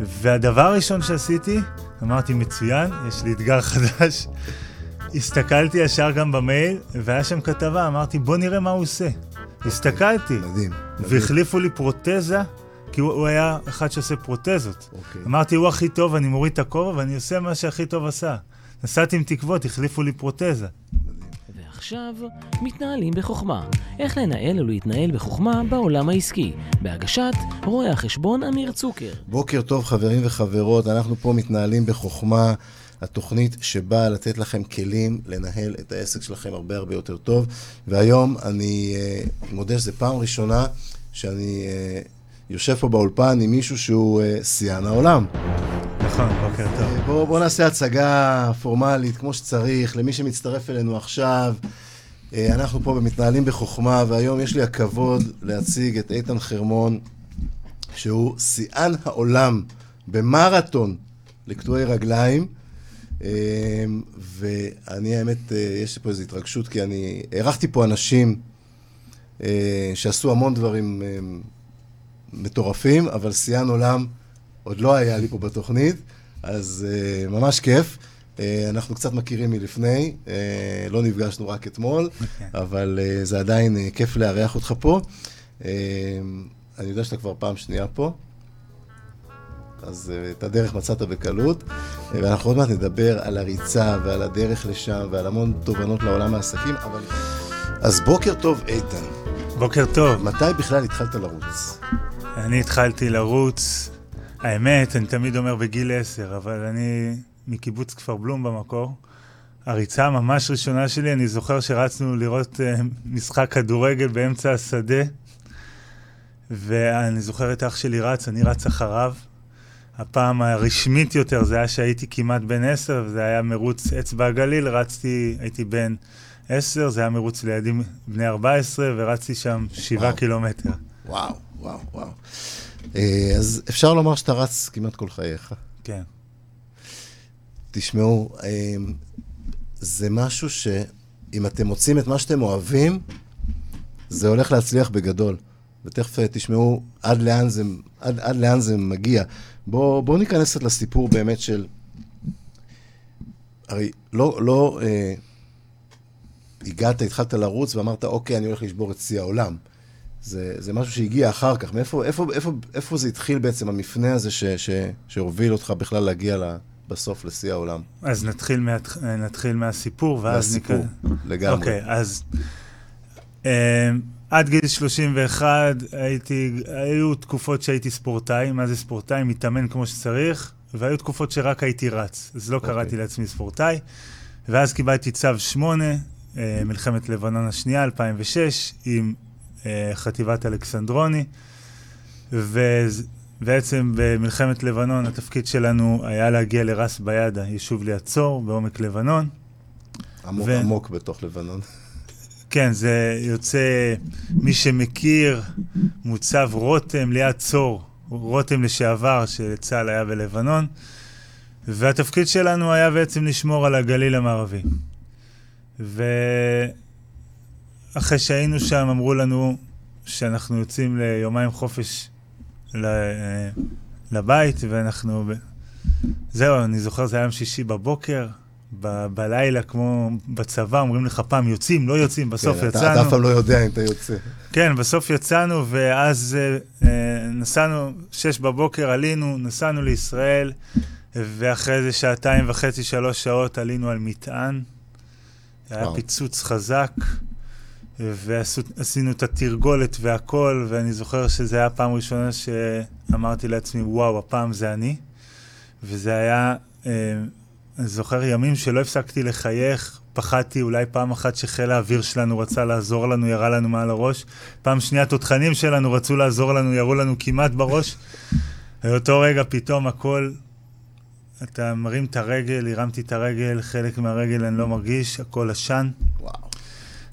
והדבר הראשון שעשיתי, אמרתי, מצוין, יש לי אתגר חדש. הסתכלתי ישר גם במייל, והיה שם כתבה, אמרתי, בוא נראה מה הוא עושה. הסתכלתי, מדהים. והחליפו לי פרוטזה, כי הוא, הוא היה אחד שעושה פרוטזות. אוקיי. אמרתי, הוא הכי טוב, אני מוריד את הכובע ואני עושה מה שהכי טוב עשה. נסעתי עם תקוות, החליפו לי פרוטזה. ועכשיו, מתנהלים בחוכמה. איך לנהל ולהתנהל בחוכמה בעולם העסקי. בהגשת רואה החשבון אמיר צוקר. בוקר טוב חברים וחברות, אנחנו פה מתנהלים בחוכמה, התוכנית שבאה לתת לכם כלים לנהל את העסק שלכם הרבה הרבה יותר טוב. והיום אני אה, מודה שזו פעם ראשונה שאני אה, יושב פה באולפן עם מישהו שהוא אה, שיאן העולם. נכון, בוקר טוב. בואו בוא נעשה הצגה פורמלית כמו שצריך, למי שמצטרף אלינו עכשיו. אה, אנחנו פה במתנהלים בחוכמה, והיום יש לי הכבוד להציג את איתן חרמון, שהוא שיאן העולם במרתון לקטועי רגליים. אה, ואני, האמת, אה, יש לי פה איזו התרגשות, כי אני הערכתי פה אנשים אה, שעשו המון דברים אה, מטורפים, אבל שיאן עולם עוד לא היה לי פה בתוכנית, אז uh, ממש כיף. Uh, אנחנו קצת מכירים מלפני, uh, לא נפגשנו רק אתמול, כן. אבל uh, זה עדיין uh, כיף לארח אותך פה. Uh, אני יודע שאתה כבר פעם שנייה פה, אז uh, את הדרך מצאת בקלות, uh, ואנחנו עוד מעט נדבר על הריצה ועל הדרך לשם ועל המון תובנות לעולם העסקים, אבל... אז בוקר טוב, איתן. בוקר טוב. מתי בכלל התחלת לרוץ? אני התחלתי לרוץ, האמת, אני תמיד אומר בגיל עשר, אבל אני מקיבוץ כפר בלום במקור. הריצה הממש ראשונה שלי, אני זוכר שרצנו לראות uh, משחק כדורגל באמצע השדה, ואני זוכר את אח שלי רץ, אני רץ אחריו. הפעם הרשמית יותר זה היה שהייתי כמעט בן עשר, וזה היה מרוץ אצבע הגליל, רצתי, הייתי בן עשר, זה היה מרוץ לילדים בני 14, ורצתי שם שבעה וואו. קילומטר. וואו, וואו, וואו. אה, אז אפשר לומר שאתה רץ כמעט כל חייך. כן. תשמעו, אה, זה משהו שאם אתם מוצאים את מה שאתם אוהבים, זה הולך להצליח בגדול. ותכף אה, תשמעו עד לאן זה, עד, עד לאן זה מגיע. בואו בוא ניכנס קצת לסיפור באמת של... הרי לא, לא אה, הגעת, התחלת לרוץ ואמרת, אוקיי, אני הולך לשבור את שיא העולם. זה, זה משהו שהגיע אחר כך. מאיפה איפה, איפה, איפה זה התחיל בעצם, המפנה הזה ש, ש, שהוביל אותך בכלל להגיע ל, בסוף לשיא העולם? אז נתחיל, מה, נתחיל מהסיפור, ואז מהסיפור, ניכנס- לגמרי. אוקיי, אז um, עד גיל 31 הייתי, היו תקופות שהייתי ספורטאי, מה זה ספורטאי? מתאמן כמו שצריך, והיו תקופות שרק הייתי רץ, אז לא אוקיי. קראתי לעצמי ספורטאי. ואז קיבלתי צו 8, uh, מלחמת לבנון השנייה, 2006, עם חטיבת אלכסנדרוני, ובעצם במלחמת לבנון התפקיד שלנו היה להגיע לרס ביאדה, יישוב ליד צור, בעומק לבנון. עמוק ו- עמוק בתוך לבנון. כן, זה יוצא, מי שמכיר, מוצב רותם ליד צור, רותם לשעבר שצה"ל היה בלבנון, והתפקיד שלנו היה בעצם לשמור על הגליל המערבי. ואחרי שהיינו שם אמרו לנו שאנחנו יוצאים ליומיים חופש. לבית, ואנחנו... זהו, אני זוכר, זה היה יום שישי בבוקר, ב- בלילה, כמו בצבא, אומרים לך פעם יוצאים, לא יוצאים, בסוף כן, אתה- יצאנו. אתה אף פעם לא יודע אם אתה יוצא. כן, בסוף יצאנו, ואז אה, נסענו, שש בבוקר עלינו, נסענו לישראל, ואחרי איזה שעתיים וחצי, שלוש שעות עלינו על מטען. היה וואו. פיצוץ חזק, ועשינו את התרגולת והכל, ואני זוכר שזו הייתה הפעם הראשונה שאמרתי לעצמי, וואו, הפעם זה אני. וזה היה, אה, אני זוכר ימים שלא הפסקתי לחייך, פחדתי אולי פעם אחת שחיל האוויר שלנו רצה לעזור לנו, ירה לנו מעל הראש. פעם שנייה תותחנים שלנו רצו לעזור לנו, ירו לנו כמעט בראש. באותו רגע פתאום הכל, אתה מרים את הרגל, הרמתי את הרגל, חלק מהרגל אני לא מרגיש, הכל עשן. וואו.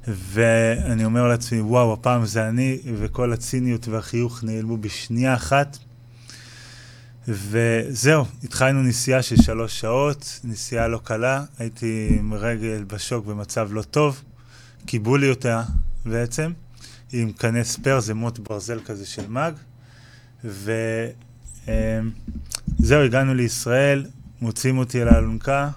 ואני אומר לעצמי, וואו, הפעם זה אני, וכל הציניות והחיוך נעלמו בשנייה אחת. וזהו, התחלנו נסיעה של שלוש שעות, נסיעה לא קלה, הייתי עם רגל בשוק במצב לא טוב, קיבלו לי אותה בעצם, עם קנה ספייר, זה מוט ברזל כזה של מאג, זהו, הגענו לישראל, מוצאים אותי על האלונקה.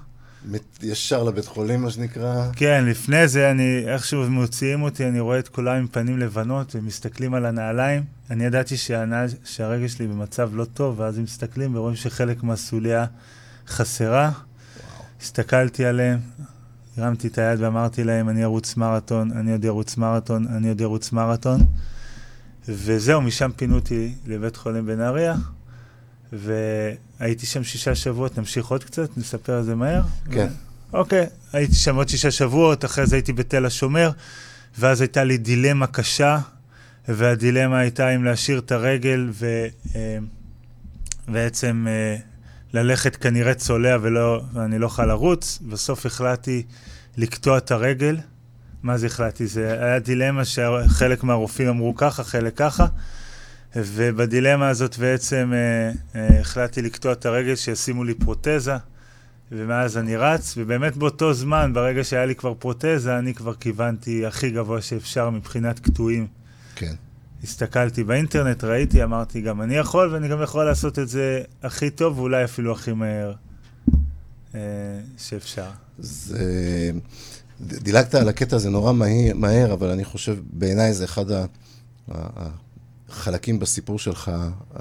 ישר לבית חולים, מה שנקרא. כן, לפני זה, אני, איכשהו מוציאים אותי, אני רואה את כולם עם פנים לבנות ומסתכלים על הנעליים. אני ידעתי שהנעל, שהרגל שלי במצב לא טוב, ואז הם מסתכלים ורואים שחלק מהסוליה חסרה. וואו. הסתכלתי עליהם, הרמתי את היד ואמרתי להם, אני ארוץ מרתון, אני עוד ארוץ מרתון, אני עוד ארוץ מרתון. וזהו, משם פינו אותי לבית חולים בנהריה. והייתי שם שישה שבועות, נמשיך עוד קצת, נספר על זה מהר? כן. אוקיי, הייתי שם עוד שישה שבועות, אחרי זה הייתי בתל השומר, ואז הייתה לי דילמה קשה, והדילמה הייתה אם להשאיר את הרגל ובעצם אה, אה, ללכת כנראה צולע ואני לא אוכל לרוץ. בסוף החלטתי לקטוע את הרגל. מה זה החלטתי? זה היה דילמה שחלק מהרופאים אמרו ככה, חלק ככה. ובדילמה הזאת בעצם אה, אה, החלטתי לקטוע את הרגל, שישימו לי פרוטזה, ומאז אני רץ, ובאמת באותו זמן, ברגע שהיה לי כבר פרוטזה, אני כבר כיוונתי הכי גבוה שאפשר מבחינת קטועים. כן. הסתכלתי באינטרנט, ראיתי, אמרתי, גם אני יכול, ואני גם יכול לעשות את זה הכי טוב, ואולי אפילו הכי מהר אה, שאפשר. זה... דילגת על הקטע הזה נורא מהיר, מהר, אבל אני חושב, בעיניי זה אחד ה... חלקים בסיפור שלך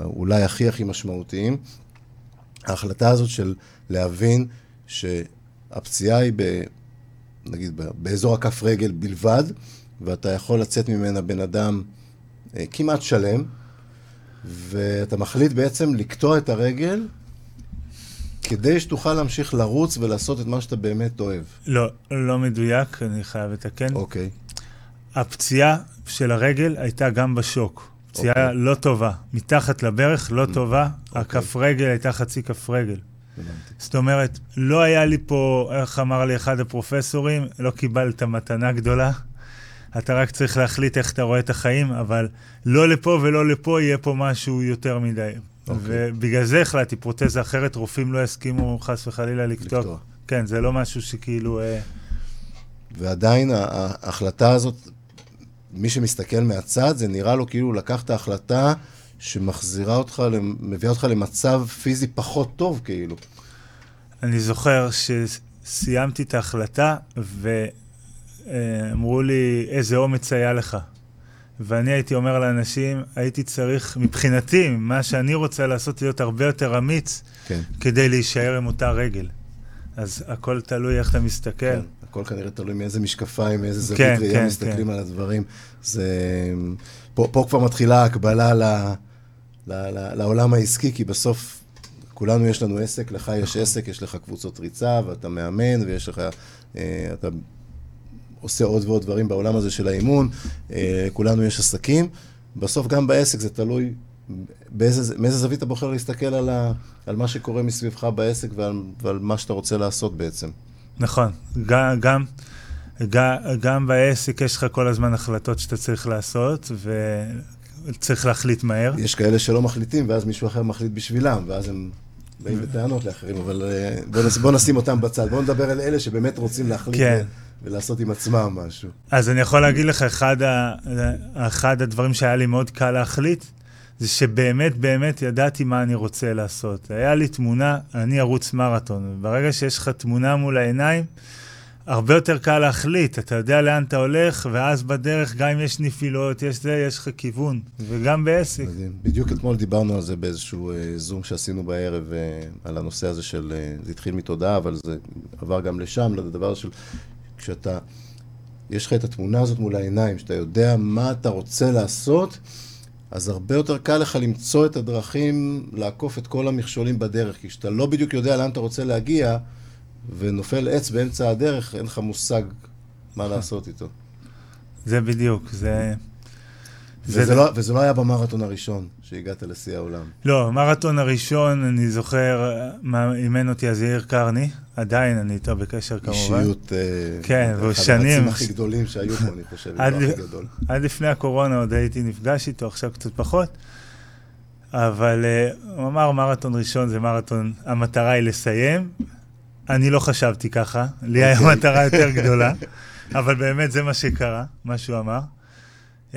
אולי הכי הכי משמעותיים. ההחלטה הזאת של להבין שהפציעה היא, ב, נגיד, באזור הכף רגל בלבד, ואתה יכול לצאת ממנה בן אדם אה, כמעט שלם, ואתה מחליט בעצם לקטוע את הרגל כדי שתוכל להמשיך לרוץ ולעשות את מה שאתה באמת אוהב. לא, לא מדויק, אני חייב לתקן. אוקיי. הפציעה של הרגל הייתה גם בשוק. פציעה okay. אוקיי. לא טובה. מתחת לברך, לא mm. טובה. Okay. אוקיי. הכף רגל הייתה חצי כף רגל. זאת אומרת, לא היה לי פה, איך אמר לי אחד הפרופסורים, לא קיבלת מתנה גדולה. אתה רק צריך להחליט איך אתה רואה את החיים, אבל לא לפה ולא לפה יהיה פה משהו יותר מדי. Okay. אוקיי. ובגלל זה החלטתי, פרוטזה אחרת, רופאים לא יסכימו חס וחלילה לקטוע. לקטוע. כן, זה לא משהו שכאילו... אה... ועדיין ההחלטה הזאת, מי שמסתכל מהצד, זה נראה לו כאילו לקחת החלטה שמחזירה אותך, מביאה אותך למצב פיזי פחות טוב, כאילו. אני זוכר שסיימתי את ההחלטה, ואמרו לי, איזה אומץ היה לך. ואני הייתי אומר לאנשים, הייתי צריך, מבחינתי, מה שאני רוצה לעשות, להיות הרבה יותר אמיץ, כן. כדי להישאר עם אותה רגל. אז הכל תלוי איך אתה מסתכל. כן. הכל כנראה תלוי מאיזה משקפיים, מאיזה זווית כן, ראייה כן, מסתכלים כן. על הדברים. זה... פה, פה כבר מתחילה ההקבלה ל, ל, ל, לעולם העסקי, כי בסוף כולנו יש לנו עסק, לך יש. עסק, יש לך קבוצות ריצה, ואתה מאמן, ויש לך... אה, אתה עושה עוד ועוד דברים בעולם הזה של האימון, אה, כולנו יש עסקים. בסוף גם בעסק זה תלוי באיזה, מאיזה זווית אתה בוחר להסתכל על, ה, על מה שקורה מסביבך בעסק ועל, ועל מה שאתה רוצה לעשות בעצם. נכון, גם, גם, גם, בעסק יש לך כל הזמן החלטות שאתה צריך לעשות, וצריך להחליט מהר. יש כאלה שלא מחליטים, ואז מישהו אחר מחליט בשבילם, ואז הם באים בטענות לאחרים, אבל אה, בואו בוא נשים אותם בצד. בואו נדבר על אלה שבאמת רוצים להחליט כן. ולעשות עם עצמם משהו. אז אני יכול להגיד לך, אחד, ה, אחד הדברים שהיה לי מאוד קל להחליט, זה שבאמת באמת ידעתי מה אני רוצה לעשות. היה לי תמונה, אני ארוץ מרתון. ברגע שיש לך תמונה מול העיניים, הרבה יותר קל להחליט. אתה יודע לאן אתה הולך, ואז בדרך, גם אם יש נפילות, יש זה, יש לך כיוון. וגם בעסק. מדהים. בדיוק אתמול דיברנו על זה באיזשהו אה, זום שעשינו בערב, אה, על הנושא הזה של, אה, זה התחיל מתודעה, אבל זה עבר גם לשם, לדבר של, כשאתה, יש לך את התמונה הזאת מול העיניים, שאתה יודע מה אתה רוצה לעשות, אז הרבה יותר קל לך למצוא את הדרכים לעקוף את כל המכשולים בדרך, כי כשאתה לא בדיוק יודע לאן אתה רוצה להגיע, ונופל עץ באמצע הדרך, אין לך מושג מה לעשות איתו. זה בדיוק, זה... וזה, זה... לא, וזה לא היה במרתון הראשון שהגעת לשיא העולם. לא, המרתון הראשון, אני זוכר, אימן אותי אז יאיר קרני, עדיין אני איתו בקשר כמובן. אישיות, אה, כן, והוא שנים... אחד הכי גדולים שהיו פה, אני חושב, עד, הכי גדול. עד לפני הקורונה עוד הייתי נפגש איתו, עכשיו קצת פחות. אבל uh, הוא אמר, מרתון ראשון זה מרתון, המטרה היא לסיים. אני לא חשבתי ככה, לי. היה אוקיי. מטרה יותר גדולה, אבל באמת זה מה שקרה, מה שהוא אמר. Uh,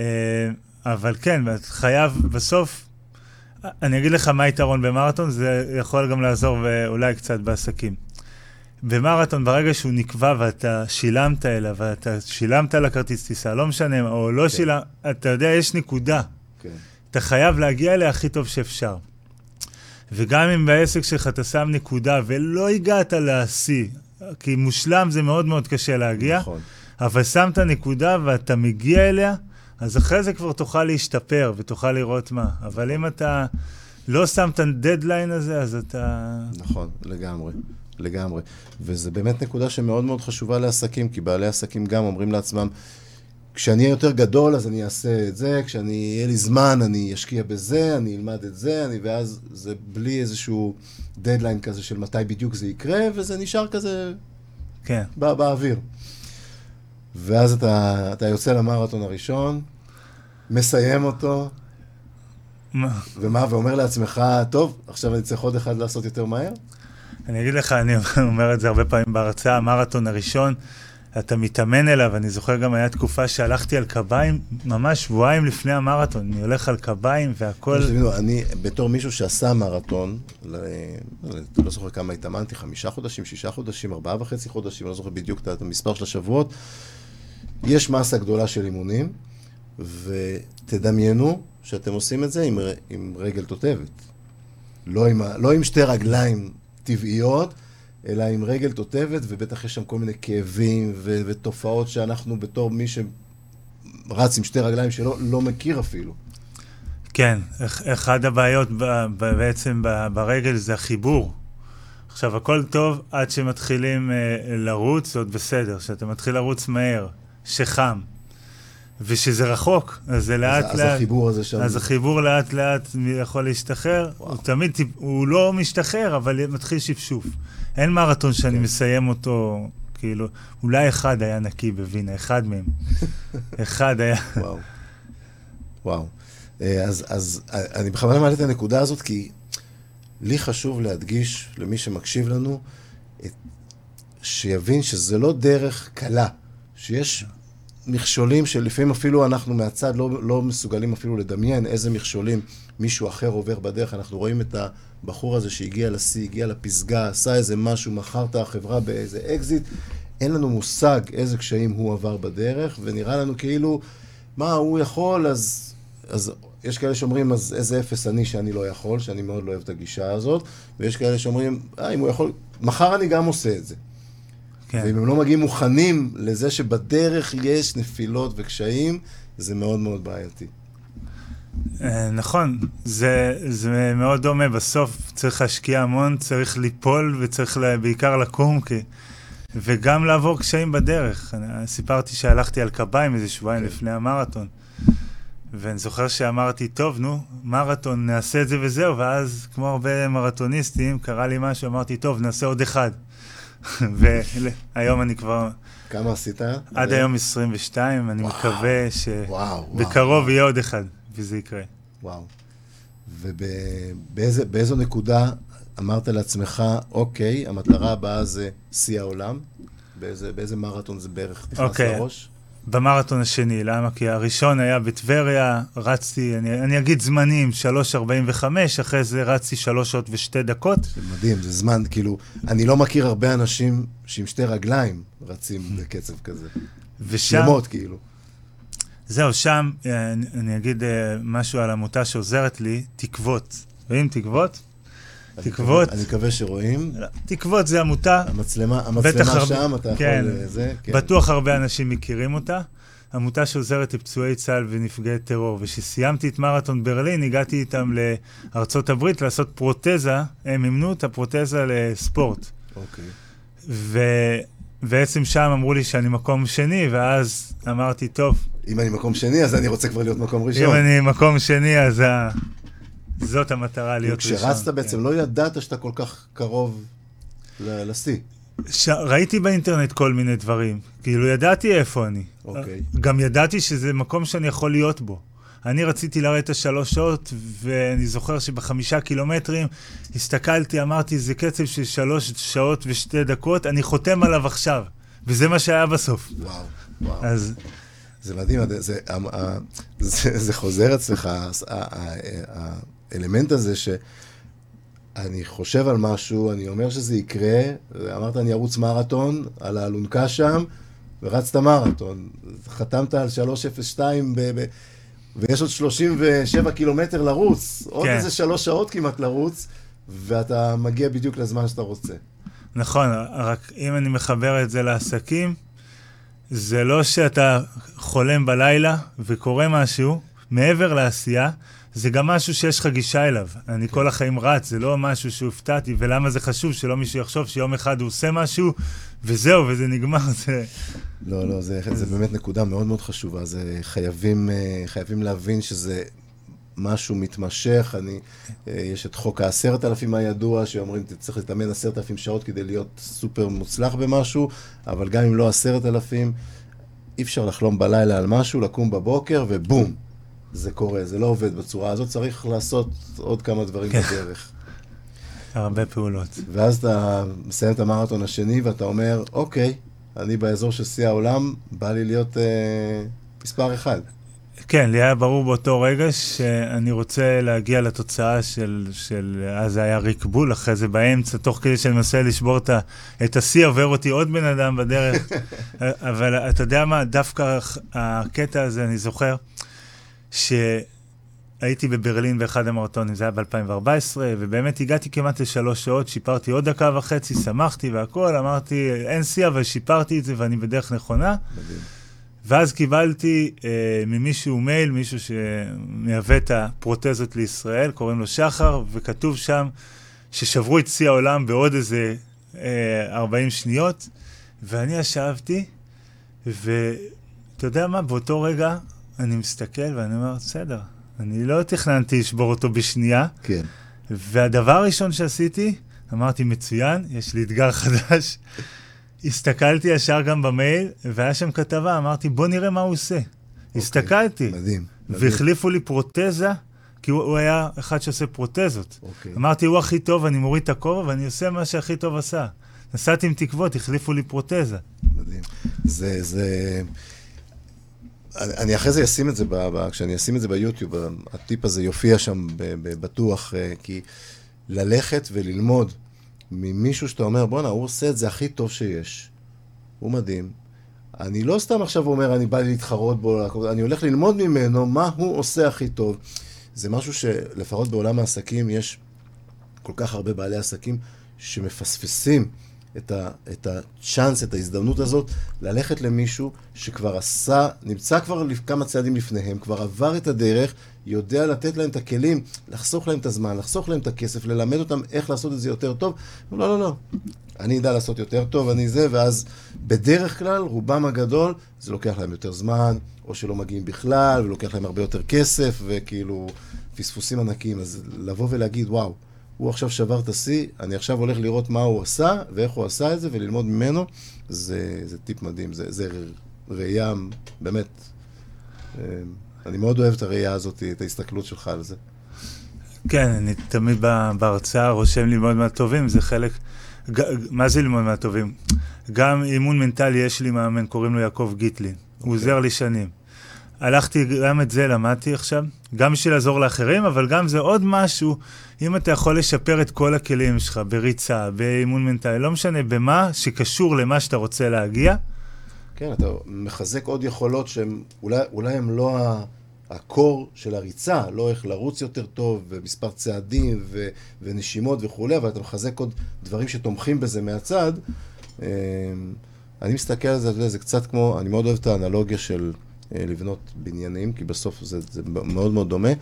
אבל כן, חייב, בסוף, אני אגיד לך מה היתרון במרתון, זה יכול גם לעזור ואולי קצת בעסקים. במרתון, ברגע שהוא נקבע ואתה שילמת אליו, ואתה שילמת לכרטיס טיסה, לא משנה, או לא כן. שילמת, אתה יודע, יש נקודה. כן. אתה חייב להגיע אליה הכי טוב שאפשר. וגם אם בעסק שלך אתה שם נקודה ולא הגעת לשיא, כי מושלם זה מאוד מאוד קשה להגיע, נכון. אבל שמת נקודה ואתה מגיע אליה, אז אחרי זה כבר תוכל להשתפר ותוכל לראות מה. אבל אם אתה לא שם את הדדליין הזה, אז אתה... נכון, לגמרי, לגמרי. וזה באמת נקודה שמאוד מאוד חשובה לעסקים, כי בעלי עסקים גם אומרים לעצמם, כשאני אהיה יותר גדול, אז אני אעשה את זה, כשאני, יהיה לי זמן, אני אשקיע בזה, אני אלמד את זה, אני, ואז זה בלי איזשהו דדליין כזה של מתי בדיוק זה יקרה, וזה נשאר כזה כן. בא, באוויר. ואז אתה, אתה יוצא למרתון הראשון, מסיים אותו, מה- ומה, ואומר לעצמך, טוב, עכשיו אני צריך עוד אחד לעשות יותר מהר? אני אגיד לך, אני אומר את זה הרבה פעמים בהרצאה, המרתון הראשון, אתה מתאמן אליו, אני זוכר גם היה תקופה שהלכתי על קביים, ממש שבועיים לפני המרתון, אני הולך על קביים והכל... שתבינו, אני, בתור מישהו שעשה מרתון, ל- ל- לא זוכר כמה התאמנתי, חמישה חודשים, שישה חודשים, ארבעה וחצי חודשים, לא זוכר בדיוק את המספר של השבועות, יש מסה גדולה של אימונים, ותדמיינו שאתם עושים את זה עם, עם רגל תותבת. לא עם, לא עם שתי רגליים טבעיות, אלא עם רגל תותבת, ובטח יש שם כל מיני כאבים ו- ותופעות שאנחנו בתור מי שרץ עם שתי רגליים שלו, לא מכיר אפילו. כן, אח- אחד הבעיות ב, ב, בעצם ב, ברגל זה החיבור. עכשיו, הכל טוב עד שמתחילים אה, לרוץ, עוד בסדר. כשאתה מתחיל לרוץ מהר, שחם, ושזה רחוק, אז זה לאט אז, לאט... אז החיבור הזה שם. אז החיבור לאט לאט יכול להשתחרר, וואו. הוא תמיד, הוא לא משתחרר, אבל מתחיל שפשוף. אין מרתון שאני כן. מסיים אותו, כאילו, אולי אחד היה נקי בווינה, אחד מהם. אחד היה... וואו. וואו. אה, אז, אז אה, אני בכוונה מעלה את הנקודה הזאת, כי לי חשוב להדגיש למי שמקשיב לנו, את, שיבין שזה לא דרך קלה, שיש מכשולים שלפעמים אפילו אנחנו מהצד לא, לא מסוגלים אפילו לדמיין איזה מכשולים מישהו אחר עובר בדרך. אנחנו רואים את הבחור הזה שהגיע לשיא, הגיע לפסגה, עשה איזה משהו, מכר את החברה באיזה אקזיט. אין לנו מושג איזה קשיים הוא עבר בדרך, ונראה לנו כאילו, מה, הוא יכול, אז... אז יש כאלה שאומרים, אז איזה אפס אני שאני לא יכול, שאני מאוד לא אוהב את הגישה הזאת, ויש כאלה שאומרים, אה, אם הוא יכול, מחר אני גם עושה את זה. כן. ואם הם לא מגיעים מוכנים לזה שבדרך יש נפילות וקשיים, זה מאוד מאוד בעייתי. אה, נכון, זה, זה מאוד דומה. בסוף צריך להשקיע המון, צריך ליפול וצריך לה, בעיקר לקום, כי... וגם לעבור קשיים בדרך. אני, סיפרתי שהלכתי על קביים איזה שבועיים כן. לפני המרתון. ואני זוכר שאמרתי, טוב, נו, מרתון, נעשה את זה וזהו, ואז, כמו הרבה מרתוניסטים, קרה לי משהו, אמרתי, טוב, נעשה עוד אחד. והיום אני כבר, כמה עשית? עד היום 22, אני. מקווה. שבקרוב יהיה עוד אחד, וזה יקרה. וואו. ובאיזו נקודה אמרת לעצמך, אוקיי, המטרה הבאה זה שיא העולם? באיזה, באיזה מרתון זה בערך נכנס אוקיי. לראש? במרתון השני, למה? כי הראשון היה בטבריה, רצתי, אני, אני אגיד זמנים, 3.45, אחרי זה רצתי 3 שעות ושתי דקות. זה מדהים, זה זמן, כאילו, אני לא מכיר הרבה אנשים שעם שתי רגליים רצים בקצב כזה. ושם, שלמות, כאילו. זהו, שם, אה, אני, אני אגיד אה, משהו על עמותה שעוזרת לי, תקוות. רואים תקוות? תקוות. אני מקווה שרואים. תקוות זה עמותה, המצלמה, המצלמה שם, אתה יכול... כן. אה, זה, כן. בטוח הרבה אנשים מכירים אותה. עמותה שעוזרת לפצועי צה"ל ונפגעי טרור. וכשסיימתי את מרתון ברלין, הגעתי איתם לארצות הברית לעשות פרוטזה, הם מימנו את הפרוטזה לספורט. אוקיי. ובעצם שם אמרו לי שאני מקום שני, ואז אמרתי, טוב, אם אני מקום שני, אז אני רוצה כבר להיות מקום אם ראשון. אני מקום שני, אז. זאת המטרה להיות ראשון. כשרצת בעצם, כן. לא ידעת שאתה כל כך קרוב לשיא. ש... ראיתי באינטרנט כל מיני דברים. כאילו, ידעתי איפה אני. אוקיי. גם ידעתי שזה מקום שאני יכול להיות בו. אני רציתי לרדת את השלוש שעות, ואני זוכר שבחמישה קילומטרים הסתכלתי, אמרתי, זה קצב של שלוש שעות ושתי דקות, אני חותם עליו עכשיו. וזה מה שהיה בסוף. וואו, וואו. אז זה מדהים, זה, זה, ה- ה- זה, זה חוזר אצלך, האלמנט הזה ש... אני חושב על משהו, אני אומר שזה יקרה, אמרת אני ארוץ מרתון על האלונקה שם, ורצת מרתון. חתמת על 302 ב... ב... ויש עוד 37 קילומטר לרוץ, כן. עוד איזה שלוש שעות כמעט לרוץ, ואתה מגיע בדיוק לזמן שאתה רוצה. נכון, רק אם אני מחבר את זה לעסקים, זה לא שאתה חולם בלילה וקורה משהו, מעבר לעשייה, זה גם משהו שיש לך גישה אליו. אני כל החיים רץ, זה לא משהו שהופתעתי, ולמה זה חשוב שלא מישהו יחשוב שיום אחד הוא עושה משהו, וזהו, וזה נגמר, זה... לא, לא, זה, זה באמת נקודה מאוד מאוד חשובה. זה חייבים, אה, חייבים להבין שזה משהו מתמשך. אני, אה, יש את חוק העשרת אלפים הידוע, שאומרים, צריך להתאמן עשרת אלפים שעות כדי להיות סופר מוצלח במשהו, אבל גם אם לא עשרת אלפים, אי אפשר לחלום בלילה על משהו, לקום בבוקר, ובום, זה קורה. זה לא עובד בצורה הזאת, צריך לעשות עוד כמה דברים כן. בדרך. הרבה פעולות. ואז אתה מסיים את המרתון השני, ואתה אומר, אוקיי, אני באזור של שיא העולם, בא לי להיות אה, מספר אחד. כן, לי היה ברור באותו רגע שאני רוצה להגיע לתוצאה של, של אז זה היה ריק בול, אחרי זה באמצע, תוך כדי שאני מנסה לשבור את השיא, עובר אותי עוד בן אדם בדרך. אבל אתה יודע מה, דווקא הקטע הזה, אני זוכר, שהייתי בברלין באחד המרתונים, זה היה ב-2014, ובאמת הגעתי כמעט לשלוש שעות, שיפרתי עוד דקה וחצי, שמחתי והכול, אמרתי, אין שיא, אבל שיפרתי את זה ואני בדרך נכונה. מדהים. ואז קיבלתי אה, ממישהו מייל, מישהו שמייבא את הפרוטזות לישראל, קוראים לו שחר, וכתוב שם ששברו את שיא העולם בעוד איזה אה, 40 שניות, ואני ישבתי, ואתה יודע מה, באותו רגע אני מסתכל ואני אומר, בסדר, אני לא תכננתי לשבור אותו בשנייה. כן. והדבר הראשון שעשיתי, אמרתי, מצוין, יש לי אתגר חדש. הסתכלתי ישר גם במייל, והיה שם כתבה, אמרתי, בוא נראה מה הוא עושה. אוקיי, הסתכלתי. מדהים. והחליפו לי פרוטזה, כי הוא, הוא היה אחד שעושה פרוטזות. אוקיי. אמרתי, הוא הכי טוב, אני מוריד את הכובע ואני עושה מה שהכי טוב עשה. נסעתי עם תקוות, החליפו לי פרוטזה. מדהים. זה, זה... אני אחרי זה אשים את זה, ב, כשאני אשים את זה ביוטיוב, הטיפ הזה יופיע שם בטוח, אה, כי ללכת וללמוד ממישהו שאתה אומר, בואנה, הוא עושה את זה הכי טוב שיש. הוא מדהים. אני לא סתם עכשיו אומר, אני בא להתחרות בו, אני הולך ללמוד ממנו מה הוא עושה הכי טוב. זה משהו שלפחות בעולם העסקים יש כל כך הרבה בעלי עסקים שמפספסים את, ה, את הצ'אנס, את ההזדמנות הזאת, ללכת למישהו שכבר עשה, נמצא כבר כמה צעדים לפניהם, כבר עבר את הדרך, יודע לתת להם את הכלים, לחסוך להם את הזמן, לחסוך להם את הכסף, ללמד אותם איך לעשות את זה יותר טוב. לא, לא, לא. אני אדע לעשות יותר טוב, אני זה, ואז בדרך כלל, רובם הגדול, זה לוקח להם יותר זמן, או שלא מגיעים בכלל, ולוקח להם הרבה יותר כסף, וכאילו פספוסים ענקיים. אז לבוא ולהגיד, וואו, הוא עכשיו שבר את השיא, אני עכשיו הולך לראות מה הוא עשה, ואיך הוא עשה את זה, וללמוד ממנו, זה, זה טיפ מדהים, זה, זה ראייה, באמת, אה, אני מאוד אוהב את הראייה הזאת, את ההסתכלות שלך על זה. כן, אני תמיד בהרצאה רושם ללמוד מהטובים, זה חלק... מה זה ללמוד מהטובים? גם אימון מנטלי, יש לי מאמן, קוראים לו יעקב גיטלין. Okay. הוא אוקיי. עוזר לי שנים. הלכתי, גם את זה למדתי עכשיו, גם בשביל לעזור לאחרים, אבל גם זה עוד משהו, אם אתה יכול לשפר את כל הכלים שלך, בריצה, באימון מנטלי, לא משנה במה, שקשור למה שאתה רוצה להגיע. כן, אתה מחזק עוד יכולות שהן, אולי, אולי הן לא הקור של הריצה, לא איך לרוץ יותר טוב, ומספר צעדים, ו, ונשימות וכולי, אבל אתה מחזק עוד דברים שתומכים בזה מהצד. אמ, אני מסתכל על זה, זה קצת כמו, אני מאוד אוהב את האנלוגיה של לבנות בניינים, כי בסוף זה, זה מאוד מאוד דומה.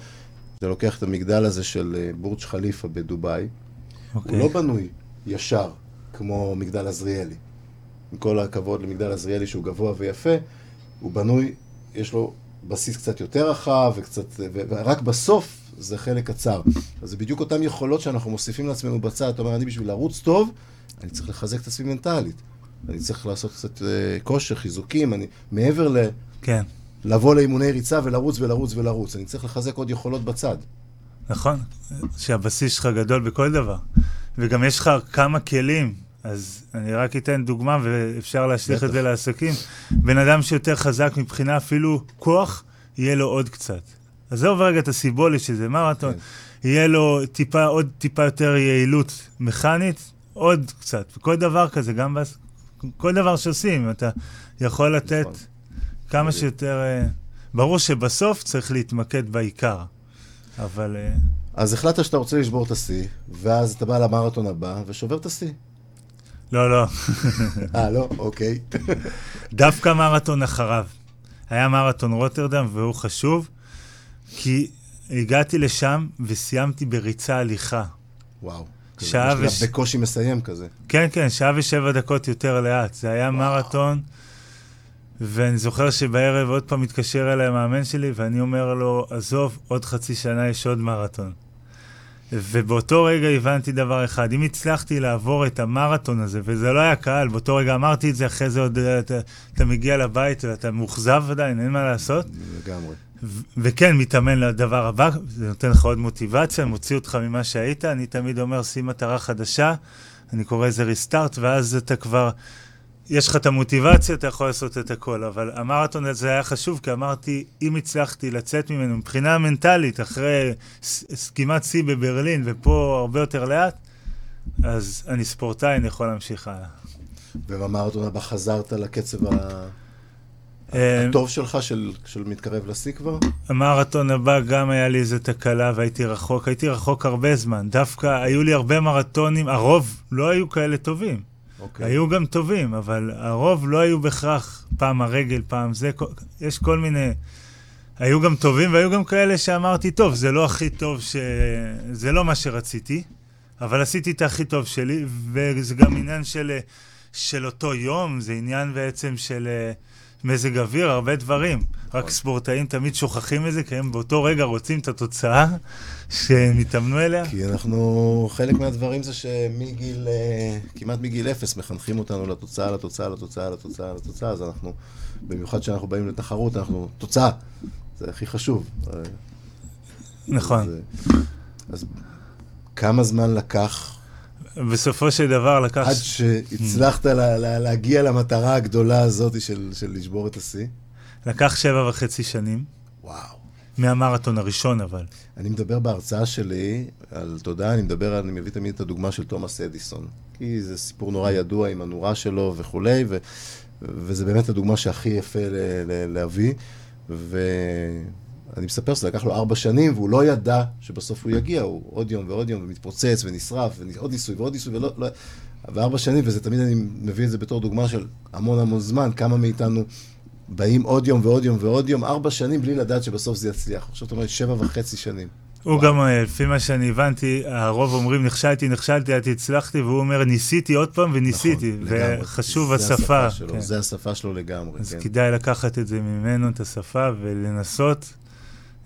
אתה לוקח את המגדל הזה של אה, בורג' חליפה בדובאי, okay. הוא אוקיי. לא בנוי ישר כמו מגדל עזריאלי. עם כל הכבוד למגדל עזריאלי שהוא גבוה ויפה, הוא בנוי, יש לו בסיס קצת יותר רחב, וקצת, ורק בסוף זה חלק קצר. אז זה בדיוק אותן יכולות שאנחנו מוסיפים לעצמנו בצד. אתה אומר, אני בשביל לרוץ טוב, אני צריך לחזק את עצמי מנטלית. אני צריך לעשות קצת uh, כושר, חיזוקים, אני, מעבר ל... כן. לבוא לאימוני ריצה ולרוץ ולרוץ ולרוץ. אני צריך לחזק עוד יכולות בצד. נכון, שהבסיס שלך גדול בכל דבר. וגם יש לך כמה כלים, אז אני רק אתן דוגמה ואפשר להשליך את זה לעסקים. בן אדם שיותר חזק מבחינה אפילו כוח, יהיה לו עוד קצת. עזוב רגע את הסיבולת שזה מרתון. כן. יהיה לו טיפה, עוד טיפה יותר יעילות מכנית, עוד קצת. כל דבר כזה, גם בס... כל דבר שעושים, אתה יכול לתת נכון. כמה שיותר... אה, ברור שבסוף צריך להתמקד בעיקר, אבל... אה, אז החלטת שאתה רוצה לשבור את השיא, ואז אתה בא למרתון הבא ושובר את השיא. לא, לא. אה, לא? אוקיי. דווקא מרתון אחריו. היה מרתון רוטרדם והוא חשוב, כי הגעתי לשם וסיימתי בריצה הליכה. וואו. שעה יש לי וש- בקושי מסיים כזה. כן, כן, שעה ושבע דקות יותר לאט. זה היה מרתון, ואני זוכר שבערב עוד פעם מתקשר אליי המאמן שלי, ואני אומר לו, עזוב, עוד חצי שנה יש עוד מרתון. ובאותו רגע הבנתי דבר אחד, אם הצלחתי לעבור את המרתון הזה, וזה לא היה קל, באותו רגע אמרתי את זה, אחרי זה עוד אתה, אתה מגיע לבית ואתה מאוכזב עדיין, אין מה לעשות. לגמרי. וכן, מתאמן לדבר הבא, זה נותן לך עוד מוטיבציה, מוציא אותך ממה שהיית. אני תמיד אומר, שים מטרה חדשה, אני קורא לזה ריסטארט, ואז אתה כבר, יש לך את המוטיבציה, אתה יכול לעשות את הכל. אבל המרתון הזה היה חשוב, כי אמרתי, אם הצלחתי לצאת ממנו מבחינה מנטלית, אחרי כמעט שיא בברלין, ופה הרבה יותר לאט, אז אני ספורטאי, אני יכול להמשיך הלאה. ובמרתון הבא חזרת לקצב ה- הטוב שלך, של של מתקרב לשיא כבר? המרתון הבא גם היה לי איזה תקלה והייתי רחוק, הייתי רחוק הרבה זמן. דווקא היו לי הרבה מרתונים, הרוב לא היו כאלה טובים. אוקיי. היו גם טובים, אבל הרוב לא היו בהכרח פעם הרגל, פעם זה, כל- יש כל מיני... היו גם טובים והיו גם כאלה שאמרתי, טוב, זה לא הכי טוב ש... זה לא מה שרציתי, אבל עשיתי את הכי טוב שלי, וזה גם עניין של, של אותו יום, זה עניין בעצם של אה, מזג אוויר, הרבה דברים. רק ספורטאים תמיד שוכחים את זה, כי הם באותו רגע רוצים את התוצאה שהם התאמנו אליה. כי אנחנו, חלק מהדברים זה שמגיל, אה, כמעט מגיל אפס מחנכים אותנו לתוצאה, לתוצאה, לתוצאה, לתוצאה, לתוצאה, אז אנחנו, במיוחד כשאנחנו באים לתחרות, אנחנו, תוצאה, זה הכי חשוב. נכון. אז, אז כמה זמן לקח בסופו של דבר לקח... עד שהצלחת לה, לה, להגיע למטרה הגדולה הזאת של, של לשבור את השיא? לקח שבע וחצי שנים, וואו. מהמרתון הראשון אבל. אני מדבר בהרצאה שלי על תודה, אני מדבר, אני מביא תמיד את הדוגמה של תומאס אדיסון. כי זה סיפור נורא ידוע עם הנורה שלו וכולי, ו, וזה באמת הדוגמה שהכי יפה ל, ל, להביא. ואני מספר שזה לקח לו ארבע שנים, והוא לא ידע שבסוף הוא יגיע, הוא עוד יום ועוד יום, ומתפוצץ ונשרף, ועוד ניסוי ועוד ניסוי, ולא... לא, וארבע שנים, וזה תמיד אני מביא את זה בתור דוגמה של המון המון זמן, כמה מאיתנו באים עוד יום ועוד יום ועוד יום, ארבע שנים בלי לדעת שבסוף זה יצליח. עכשיו אתה אומר, שבע וחצי שנים. הוא גם, אה, לפי מה שאני הבנתי, הרוב אומרים נכשלתי, נכשלתי, עד הצלחתי, והוא אומר ניסיתי עוד פעם וניסיתי. נכון, לגמרי. וחשוב זה השפה. שלו, כן. זה השפה שלו לגמרי, אז כן. כדאי לקחת את זה ממנו, את השפה, ולנסות.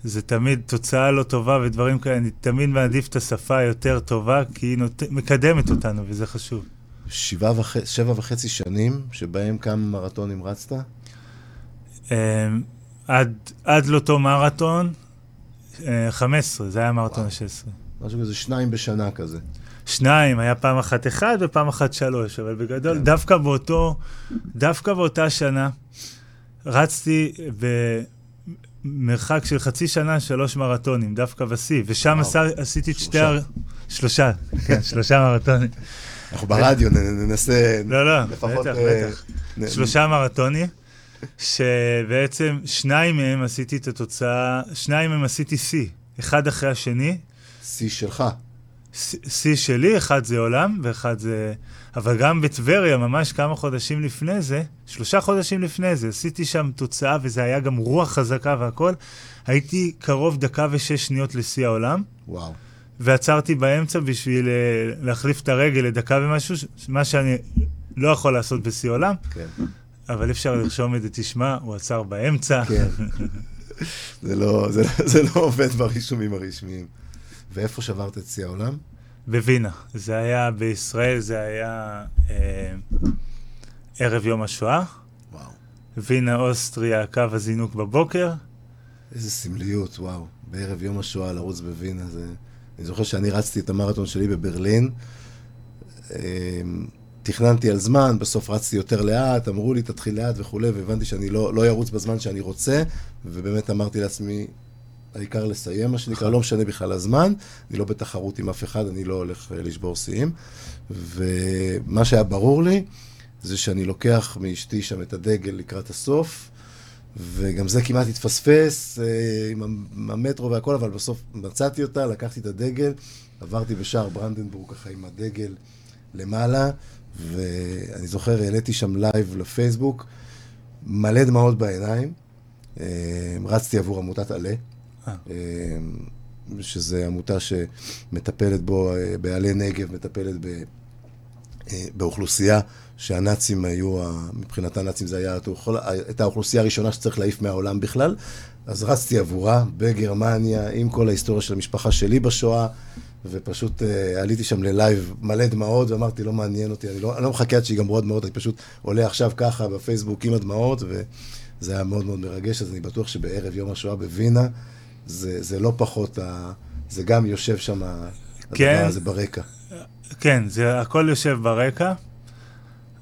זה תמיד תוצאה לא טובה ודברים כאלה, אני תמיד מעדיף את השפה היותר טובה, כי היא נות... מקדמת אותנו, וזה חשוב. שבעה וח... שבע וחצי שנים, שבהם כמה מרתונים רצת? אמ, עד, עד לאותו מרתון, אה, 15, זה היה מרתון וואו. ה-16. משהו כזה, שניים בשנה כזה. שניים, היה פעם אחת אחד ופעם אחת שלוש, אבל בגדול, כן. דווקא באותו, דווקא באותה שנה, רצתי במרחק של חצי שנה שלוש מרתונים, דווקא בשיא, ושם. עשה, עשיתי את שתי... שלושה. הר... שלושה, כן, שלושה מרתונים. אנחנו ברדיו, ננסה... לא, לא, לפחות, בטח, אה, בטח. שלושה מרתונים, שבעצם שניים מהם עשיתי את התוצאה, שניים מהם עשיתי שיא, אחד אחרי השני, שיא שלך. שיא שלי, אחד זה עולם ואחד זה... אבל גם בטבריה, ממש כמה חודשים לפני זה, שלושה חודשים לפני זה, עשיתי שם תוצאה וזה היה גם רוח חזקה והכל. הייתי קרוב דקה ושש שניות לשיא העולם, וואו. ועצרתי באמצע בשביל אה, להחליף את הרגל לדקה ומשהו, מה שאני לא יכול לעשות בשיא עולם, כן. אבל אפשר לרשום את זה, תשמע, הוא עצר באמצע. כן. זה לא, זה, זה לא עובד ברישומים הרשמיים. ואיפה שברת את שיא העולם? בווינה. זה היה בישראל, זה היה אה, ערב יום השואה. וואו. וינה, אוסטריה, קו הזינוק בבוקר. איזה סמליות, וואו. בערב יום השואה לרוץ בווינה, זה... אני זוכר שאני רצתי את המרתון שלי בברלין. אמ, תכננתי על זמן, בסוף רצתי יותר לאט, אמרו לי תתחיל לאט וכולי, והבנתי שאני לא, לא ירוץ בזמן שאני רוצה, ובאמת אמרתי לעצמי, העיקר לסיים, מה שנקרא, לא משנה בכלל הזמן, אני לא בתחרות עם אף אחד, אני לא הולך אה, לשבור שיאים. ומה שהיה ברור לי, זה שאני לוקח מאשתי שם את הדגל לקראת הסוף, וגם זה כמעט התפספס אה, עם המטרו והכל, אבל בסוף מצאתי אותה, לקחתי את הדגל, עברתי בשער ברנדנבורג ככה עם הדגל למעלה, ואני זוכר, העליתי שם לייב לפייסבוק, מלא דמעות בעיניים. אה, רצתי עבור עמותת עלה. שזו עמותה שמטפלת בו, בעלי נגב, מטפלת ב, באוכלוסייה שהנאצים היו, מבחינת הנאצים זה היה, הייתה האוכלוסייה הראשונה שצריך להעיף מהעולם בכלל. אז רצתי עבורה בגרמניה, עם כל ההיסטוריה של המשפחה שלי בשואה, ופשוט uh, עליתי שם ללייב מלא דמעות, ואמרתי, לא מעניין אותי, אני לא, אני לא מחכה עד שיגמרו הדמעות, אני פשוט עולה עכשיו ככה בפייסבוק עם הדמעות, וזה היה מאוד מאוד מרגש, אז אני בטוח שבערב יום השואה בווינה, זה, זה לא פחות, ה, זה גם יושב שם, כן, הדבר הזה ברקע. כן, זה הכל יושב ברקע.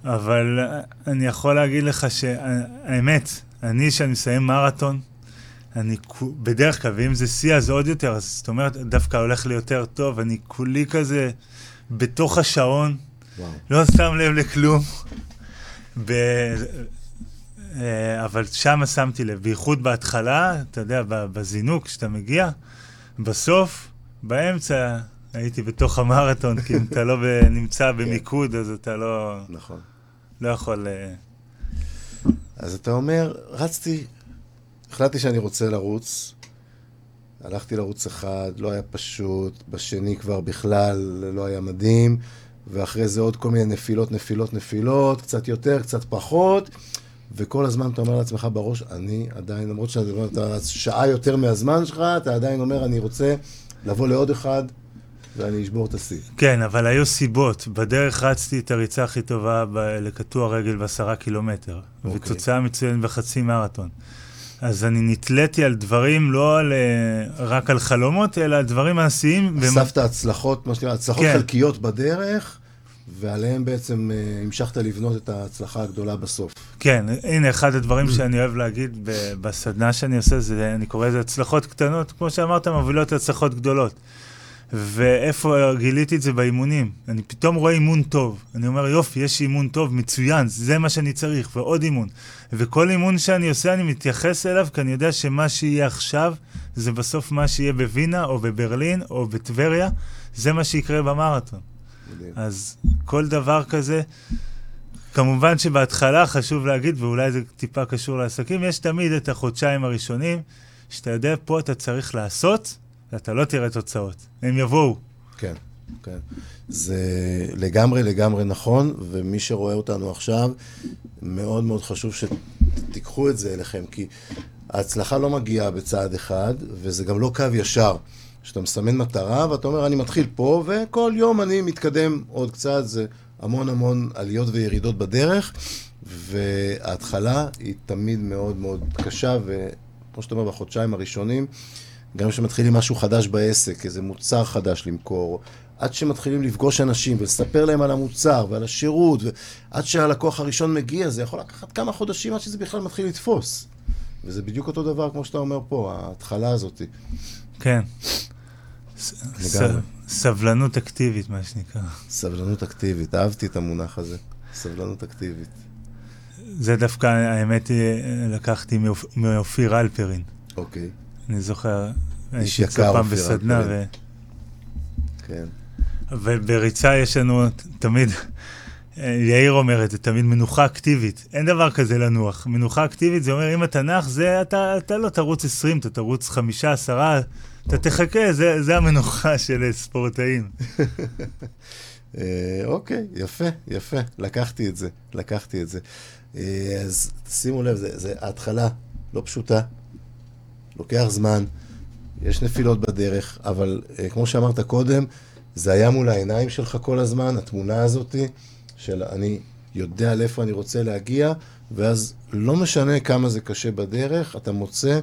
אבל אני יכול להגיד לך שהאמת, אני, כשאני מסיים מרתון, אני בדרך כלל, ואם זה שיא אז עוד יותר, אז זאת אומרת, דווקא הולך לי יותר טוב, אני כולי כזה בתוך השעון, וואו. לא שם לב לכלום. ב... אה, אבל שם שמתי לב, בייחוד בהתחלה, אתה יודע, בזינוק, כשאתה מגיע, בסוף, באמצע, הייתי בתוך המרתון, כי אם אתה לא נמצא כן. במיקוד, אז אתה לא... נכון. לא יכול... אה, אז אתה אומר, רצתי, החלטתי שאני רוצה לרוץ, הלכתי לרוץ אחד, לא היה פשוט, בשני כבר בכלל לא היה מדהים, ואחרי זה עוד כל מיני נפילות, נפילות, נפילות, קצת יותר, קצת פחות, וכל הזמן אתה אומר לעצמך בראש, אני עדיין, למרות שאתה שעה יותר מהזמן שלך, אתה עדיין אומר, אני רוצה לבוא לעוד אחד, ואני אשבור את השיא. כן, אבל היו סיבות. בדרך רצתי את הריצה הכי טובה ב- לקטוע רגל בעשרה קילומטר. אוקיי. ותוצאה מצוינת בחצי מרתון. אז אני נתליתי על דברים, לא על, אה, רק על חלומות, אלא על דברים מעשיים. אספת הצלחות, מה שנקרא, הצלחות כן. חלקיות בדרך, ועליהן בעצם uh, המשכת לבנות את ההצלחה הגדולה בסוף. כן, הנה, אחד הדברים שאני אוהב להגיד בסדנה שאני עושה, זה, אני קורא לזה הצלחות קטנות, כמו שאמרת, מובילות להצלחות גדולות. ואיפה גיליתי את זה באימונים. אני פתאום רואה אימון טוב. אני אומר, יופי, יש אימון טוב, מצוין, זה מה שאני צריך, ועוד אימון. וכל אימון שאני עושה, אני מתייחס אליו, כי אני יודע שמה שיהיה עכשיו, זה בסוף מה שיהיה בווינה, או בברלין, או בטבריה, זה מה שיקרה במרתון. אז כל דבר כזה, כמובן שבהתחלה חשוב להגיד, ואולי זה טיפה קשור לעסקים, יש תמיד את החודשיים הראשונים, שאתה יודע, פה אתה צריך לעשות, אתה לא תראה תוצאות, הם יבואו. כן, כן. זה לגמרי לגמרי נכון, ומי שרואה אותנו עכשיו, מאוד מאוד חשוב שתיקחו את זה אליכם, כי ההצלחה לא מגיעה בצעד אחד, וזה גם לא קו ישר. שאתה מסמן מטרה ואתה אומר, אני מתחיל פה, וכל יום אני מתקדם עוד קצת, זה המון המון עליות וירידות בדרך, וההתחלה היא תמיד מאוד מאוד קשה, וכמו שאתה אומר, בחודשיים הראשונים, גם כשמתחילים משהו חדש בעסק, איזה מוצר חדש למכור, עד שמתחילים לפגוש אנשים ולספר להם על המוצר ועל השירות, ועד שהלקוח הראשון מגיע, זה יכול לקחת כמה חודשים עד שזה בכלל מתחיל לתפוס. וזה בדיוק אותו דבר כמו שאתה אומר פה, ההתחלה הזאת. כן. סבלנות אקטיבית, מה שנקרא. סבלנות אקטיבית, אהבתי את המונח הזה, סבלנות אקטיבית. זה דווקא, האמת לקחתי מאופיר אלפרין. אוקיי. אני זוכר, איש יקר, פעם בסדנה, ו... כן. ובריצה יש לנו תמיד, יאיר אומר את זה, תמיד מנוחה אקטיבית. אין דבר כזה לנוח. מנוחה אקטיבית זה אומר, אם אתה נח, זה, אתה, אתה לא תרוץ 20, אתה תרוץ 5, 10, אתה. תחכה, זה, זה המנוחה של ספורטאים. אה, אוקיי, יפה, יפה, לקחתי את זה, לקחתי את זה. אה, אז שימו לב, זה, זה ההתחלה לא פשוטה, לוקח זמן, יש נפילות בדרך, אבל uh, כמו שאמרת קודם, זה היה מול העיניים שלך כל הזמן, התמונה הזאתי, של אני יודע לאיפה אני רוצה להגיע, ואז לא משנה כמה זה קשה בדרך, אתה מוצא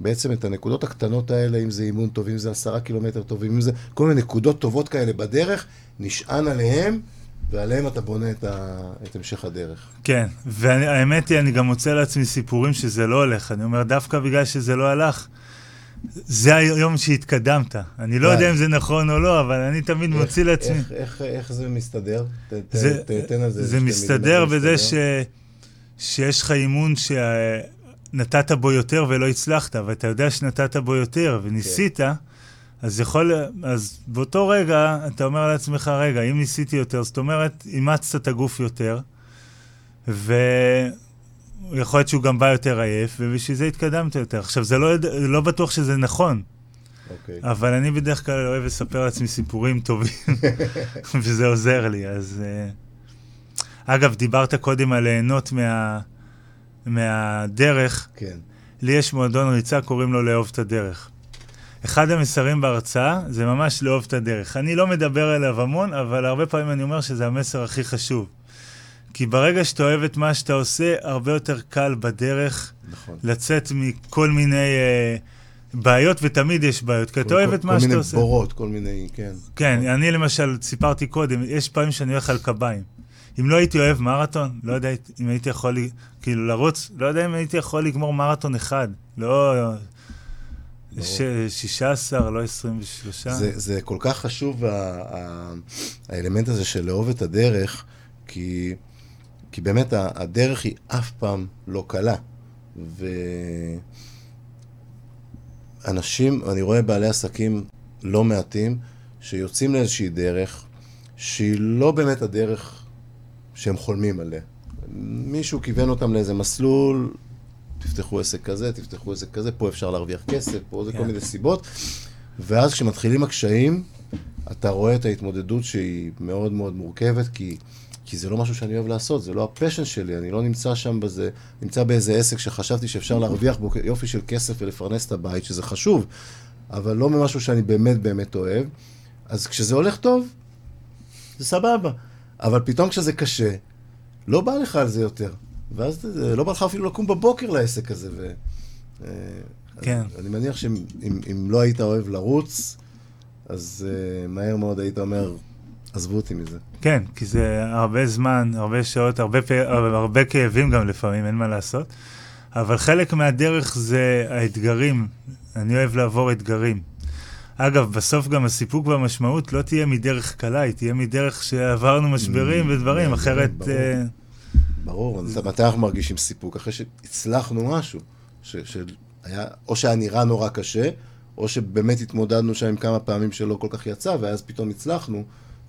בעצם את הנקודות הקטנות האלה, אם זה אימון טוב, אם זה עשרה קילומטר טובים, אם זה כל מיני נקודות טובות כאלה בדרך, נשען עליהם. ועליהם אתה בונה את, ה... את המשך הדרך. כן, והאמת היא, אני גם מוצא לעצמי סיפורים שזה לא הולך. אני אומר, דווקא בגלל שזה לא הלך, זה היום שהתקדמת. אני לא. יודע אם זה נכון או לא, אבל אני תמיד מוציא איך- לעצמי. איך- איך- איך זה מסתדר? ת- זה, ת- תן על זה זה מסתדר בזה ש. שיש לך אימון שנתת בו יותר ולא הצלחת, ואתה יודע שנתת בו יותר וניסית, כן. אז יכול, אז באותו רגע אתה אומר לעצמך, רגע, אם ניסיתי יותר, זאת אומרת, אימצת את הגוף יותר, ויכול להיות שהוא גם בא יותר עייף, ובשביל זה התקדמת יותר. עכשיו, זה לא, לא בטוח שזה נכון, אוקיי. אבל אני בדרך כלל אוהב לספר לעצמי סיפורים טובים, וזה עוזר לי, אז... אה, אגב, דיברת קודם על ליהנות מה... מהדרך. כן. לי יש מועדון ריצה, קוראים לו לאהוב את הדרך. אחד המסרים בהרצאה זה ממש לאהוב את הדרך. אני לא מדבר עליו המון, אבל הרבה פעמים אני אומר שזה המסר הכי חשוב. כי ברגע שאתה אוהב את מה שאתה עושה, הרבה יותר קל בדרך נכון. לצאת מכל מיני אה, בעיות, ותמיד יש בעיות, כי אתה אוהב את מה שאתה כל עושה. מיני בורות, כל מיני, כן. כן, אני למשל, סיפרתי קודם, יש פעמים שאני הולך על קביים. אם לא הייתי אוהב מרתון, לא יודע אם הייתי יכול, כאילו, לרוץ, לא יודע אם הייתי יכול לגמור מרתון אחד. לא... ש... 16, לא 23. זה, זה כל כך חשוב, ה, ה, האלמנט הזה של לאהוב את הדרך, כי, כי באמת הדרך היא אף פעם לא קלה. ואנשים, אני רואה בעלי עסקים לא מעטים, שיוצאים לאיזושהי דרך, שהיא לא באמת הדרך שהם חולמים עליה. מישהו כיוון אותם לאיזה מסלול, תפתחו עסק כזה, תפתחו עסק כזה, פה אפשר להרוויח כסף, פה זה כל כן. מיני סיבות. ואז כשמתחילים הקשיים, אתה רואה את ההתמודדות שהיא מאוד מאוד מורכבת, כי, כי זה לא משהו שאני אוהב לעשות, זה לא הפשן שלי, אני לא נמצא שם בזה, נמצא באיזה עסק שחשבתי שאפשר להרוויח בו יופי של כסף ולפרנס את הבית, שזה חשוב, אבל לא ממשהו שאני באמת באמת אוהב. אז כשזה הולך טוב, זה סבבה. אבל פתאום כשזה קשה, לא בא לך על זה יותר. ואז לא בא לך אפילו לקום בבוקר לעסק הזה. ו... אה, כן. אני מניח שאם אם, אם לא היית אוהב לרוץ, אז uh, מהר מאוד היית אומר, עזבו אותי מזה. כן, כי זה הרבה זמן, הרבה שעות, הרבה, פ... הרבה כאבים גם לפעמים, אין מה לעשות. אבל חלק מהדרך זה האתגרים. אני אוהב לעבור אתגרים. אגב, בסוף גם הסיפוק והמשמעות לא תהיה מדרך קלה, היא תהיה מדרך שעברנו משברים Mm, ודברים, כן, אחרת... ברור. אה, אז מתי אנחנו מרגישים סיפוק? אחרי שהצלחנו משהו, שהיה, או שהיה נראה נורא קשה, או שבאמת התמודדנו שם עם כמה פעמים שלא כל כך יצא, ואז פתאום הצלחנו,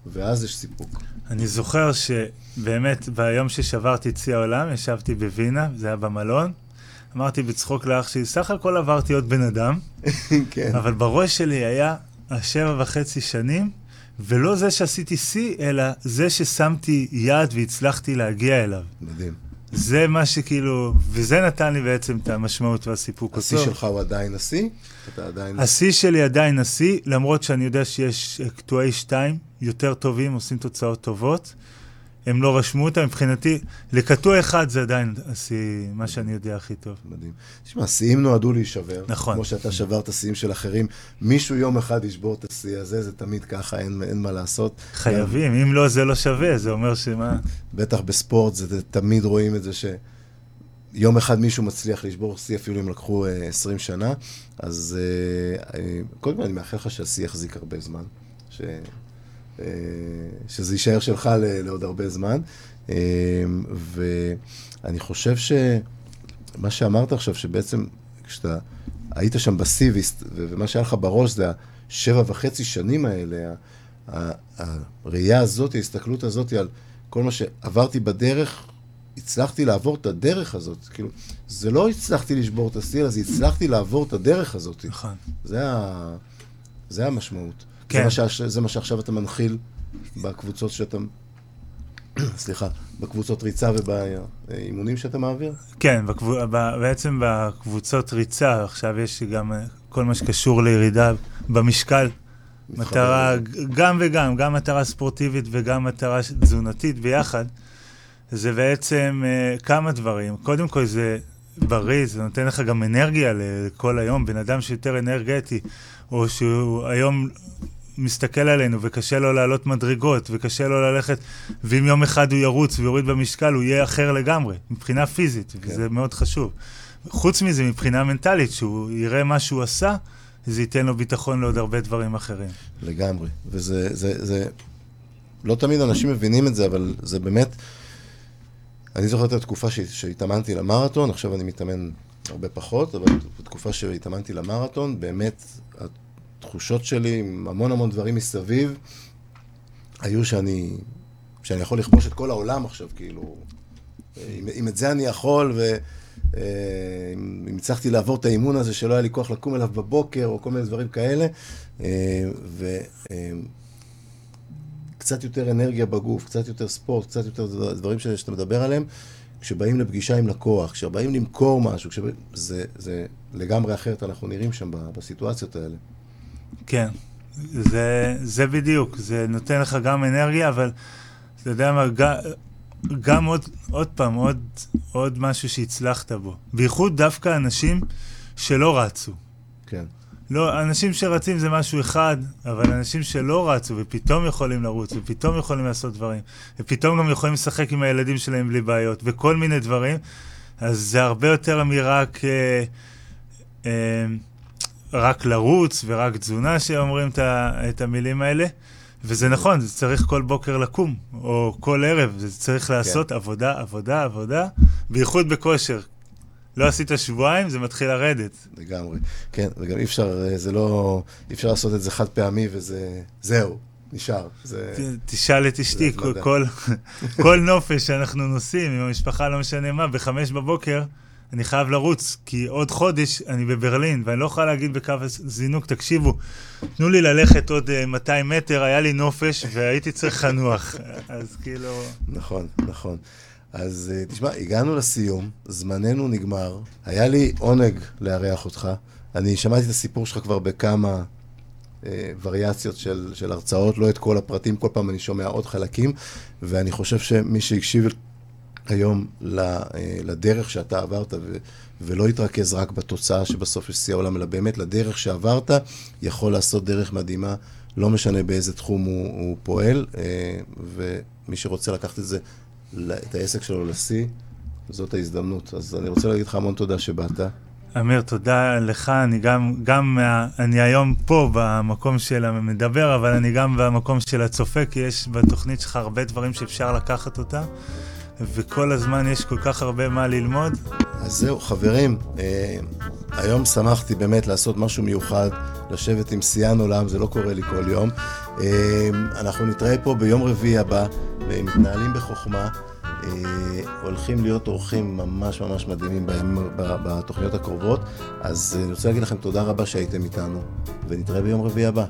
ואז יש סיפוק. אני זוכר שבאמת ביום ששברתי את שיא העולם, ישבתי בווינה, זה היה במלון, אמרתי בצחוק לאח שלי, סך הכל עברתי עוד בן אדם, כן. אבל בראש שלי היה השבע וחצי שנים, ולא זה שעשיתי שיא, אלא זה ששמתי יד והצלחתי להגיע אליו. מדהים. זה מה שכאילו, וזה נתן לי בעצם את המשמעות והסיפוק. השיא. שלך הוא עדיין השיא? אתה עדיין... השיא שלי עדיין השיא, למרות שאני יודע שיש אה, קטועי שתיים יותר טובים, עושים תוצאות טובות. הם לא רשמו אותם, מבחינתי, לקטוע אחד זה עדיין השיא, מה שאני יודע הכי טוב. מדהים. תשמע, שיאים נועדו להישבר. נכון. כמו שאתה שברת שיאים של אחרים. מישהו יום אחד ישבור את השיא הזה, זה תמיד ככה, אין, אין מה לעשות. חייבים, אם לא זה לא שווה, זה אומר שמה... בטח בספורט, זה, תמיד רואים את זה שיום אחד מישהו מצליח לשבור שיא, אפילו אם לקחו אה, 20 שנה. אז אה, קודם כל אני מאחל לך שהשיא יחזיק הרבה זמן. ש... אה, שזה יישאר שלך לעוד הרבה זמן. אה, ואני חושב שמה שאמרת עכשיו, שבעצם כשאתה היית שם בשיא, ו- ומה שהיה לך בראש זה השבע וחצי שנים האלה, הראייה הזאת, ההסתכלות הזאת על כל מה שעברתי בדרך, הצלחתי לעבור את הדרך הזאת. כאילו, זה לא הצלחתי לשבור את השיא, אלא זה הצלחתי לעבור את הדרך הזאת. נכון. זה, ה... זה המשמעות. כן. זה, מה שעש... זה מה שעכשיו אתה מנחיל בקבוצות שאתה... סליחה, בקבוצות ריצה ובאימונים שאתה מעביר? כן, בקבו... ב... בעצם בקבוצות ריצה, עכשיו יש גם אה, כל מה שקשור לירידה במשקל. מטרה, גם וגם, גם מטרה ספורטיבית וגם מטרה תזונתית ביחד. זה בעצם uh, כמה דברים. קודם כל זה בריא, זה נותן לך גם אנרגיה לכל היום. בן אדם שיותר אנרגטי, או שהוא היום מסתכל עלינו וקשה לו לעלות מדרגות, וקשה לו ללכת, ואם יום אחד הוא ירוץ ויוריד במשקל, הוא יהיה אחר לגמרי, מבחינה פיזית, כן. וזה מאוד חשוב. חוץ מזה, מבחינה מנטלית, שהוא יראה מה שהוא עשה, זה ייתן לו ביטחון לעוד הרבה דברים אחרים. לגמרי. וזה, זה, זה, לא תמיד אנשים מבינים את זה, אבל זה באמת... אני זוכר את התקופה שהתאמנתי למרתון, עכשיו אני מתאמן הרבה פחות, אבל בתקופה שהתאמנתי למרתון, באמת התחושות שלי עם המון המון דברים מסביב, היו שאני, שאני יכול לכבוש את כל העולם עכשיו, כאילו, אם, אם את זה אני יכול, ואם אה, הצלחתי לעבור את האימון הזה שלא היה לי כוח לקום אליו בבוקר, או כל מיני דברים כאלה, אה, וקצת אה, יותר אנרגיה בגוף, קצת יותר ספורט, קצת יותר דברים שאתה מדבר עליהם, כשבאים לפגישה עם לקוח, כשבאים למכור משהו, כשבא... זה, זה לגמרי אחרת, אנחנו נראים שם בסיטואציות האלה. כן, זה, זה בדיוק, זה נותן לך גם אנרגיה, אבל אתה יודע מה, גם, גם עוד, עוד פעם, עוד, עוד משהו שהצלחת בו. בייחוד דווקא אנשים שלא רצו. כן. לא, אנשים שרצים זה משהו אחד, אבל אנשים שלא רצו ופתאום יכולים לרוץ, ופתאום יכולים לעשות דברים, ופתאום גם יכולים לשחק עם הילדים שלהם בלי בעיות, וכל מיני דברים, אז זה הרבה יותר מרק... אה, אה, רק לרוץ ורק תזונה שאומרים את המילים האלה. וזה נכון, זה צריך כל בוקר לקום, או כל ערב, זה צריך לעשות כן. עבודה, עבודה, עבודה, בייחוד בכושר. לא עשית שבועיים, זה מתחיל לרדת. לגמרי. כן, וגם אי אפשר, זה לא, אי אפשר לעשות את זה חד פעמי וזה, זהו, נשאר. זה... תשאל את אשתי, כל, כל, כל נופש שאנחנו נוסעים עם המשפחה, לא משנה מה, בחמש בבוקר, אני חייב לרוץ, כי עוד חודש אני בברלין, ואני לא יכול להגיד בקו הזינוק, תקשיבו, תנו לי ללכת עוד 200 אה, מטר, היה לי נופש והייתי צריך לנוח. אז כאילו... נכון, נכון. אז אה, תשמע, הגענו לסיום, זמננו נגמר. היה לי עונג לארח אותך. אני שמעתי את הסיפור שלך כבר בכמה אה, וריאציות של, של הרצאות, לא את כל הפרטים, כל פעם אני שומע עוד חלקים, ואני חושב שמי שהקשיב היום אה, לדרך שאתה עברת, ו, ולא התרכז רק בתוצאה שבסוף יש שיא העולם, אלא באמת לדרך שעברת, יכול לעשות דרך מדהימה, לא משנה באיזה תחום הוא, הוא פועל, אה, ומי שרוצה לקחת את זה, את העסק שלו לשיא, זאת ההזדמנות. אז אני רוצה להגיד לך המון תודה שבאת. אמיר, תודה לך. אני גם, גם, אני היום פה במקום של המדבר, אבל אני גם במקום של הצופה, כי יש בתוכנית שלך הרבה דברים שאפשר לקחת אותה. וכל הזמן יש כל כך הרבה מה ללמוד. אז זהו, חברים, אה, היום שמחתי באמת לעשות משהו מיוחד, לשבת עם שיאן עולם, זה לא קורה לי כל יום. אה, אנחנו נתראה פה ביום רביעי הבא, ומתנהלים בחוכמה. אה, הולכים להיות אורחים ממש ממש מדהימים בימים, בתוכניות הקרובות. אז אני רוצה להגיד לכם תודה רבה שהייתם איתנו, ונתראה ביום רביעי הבא.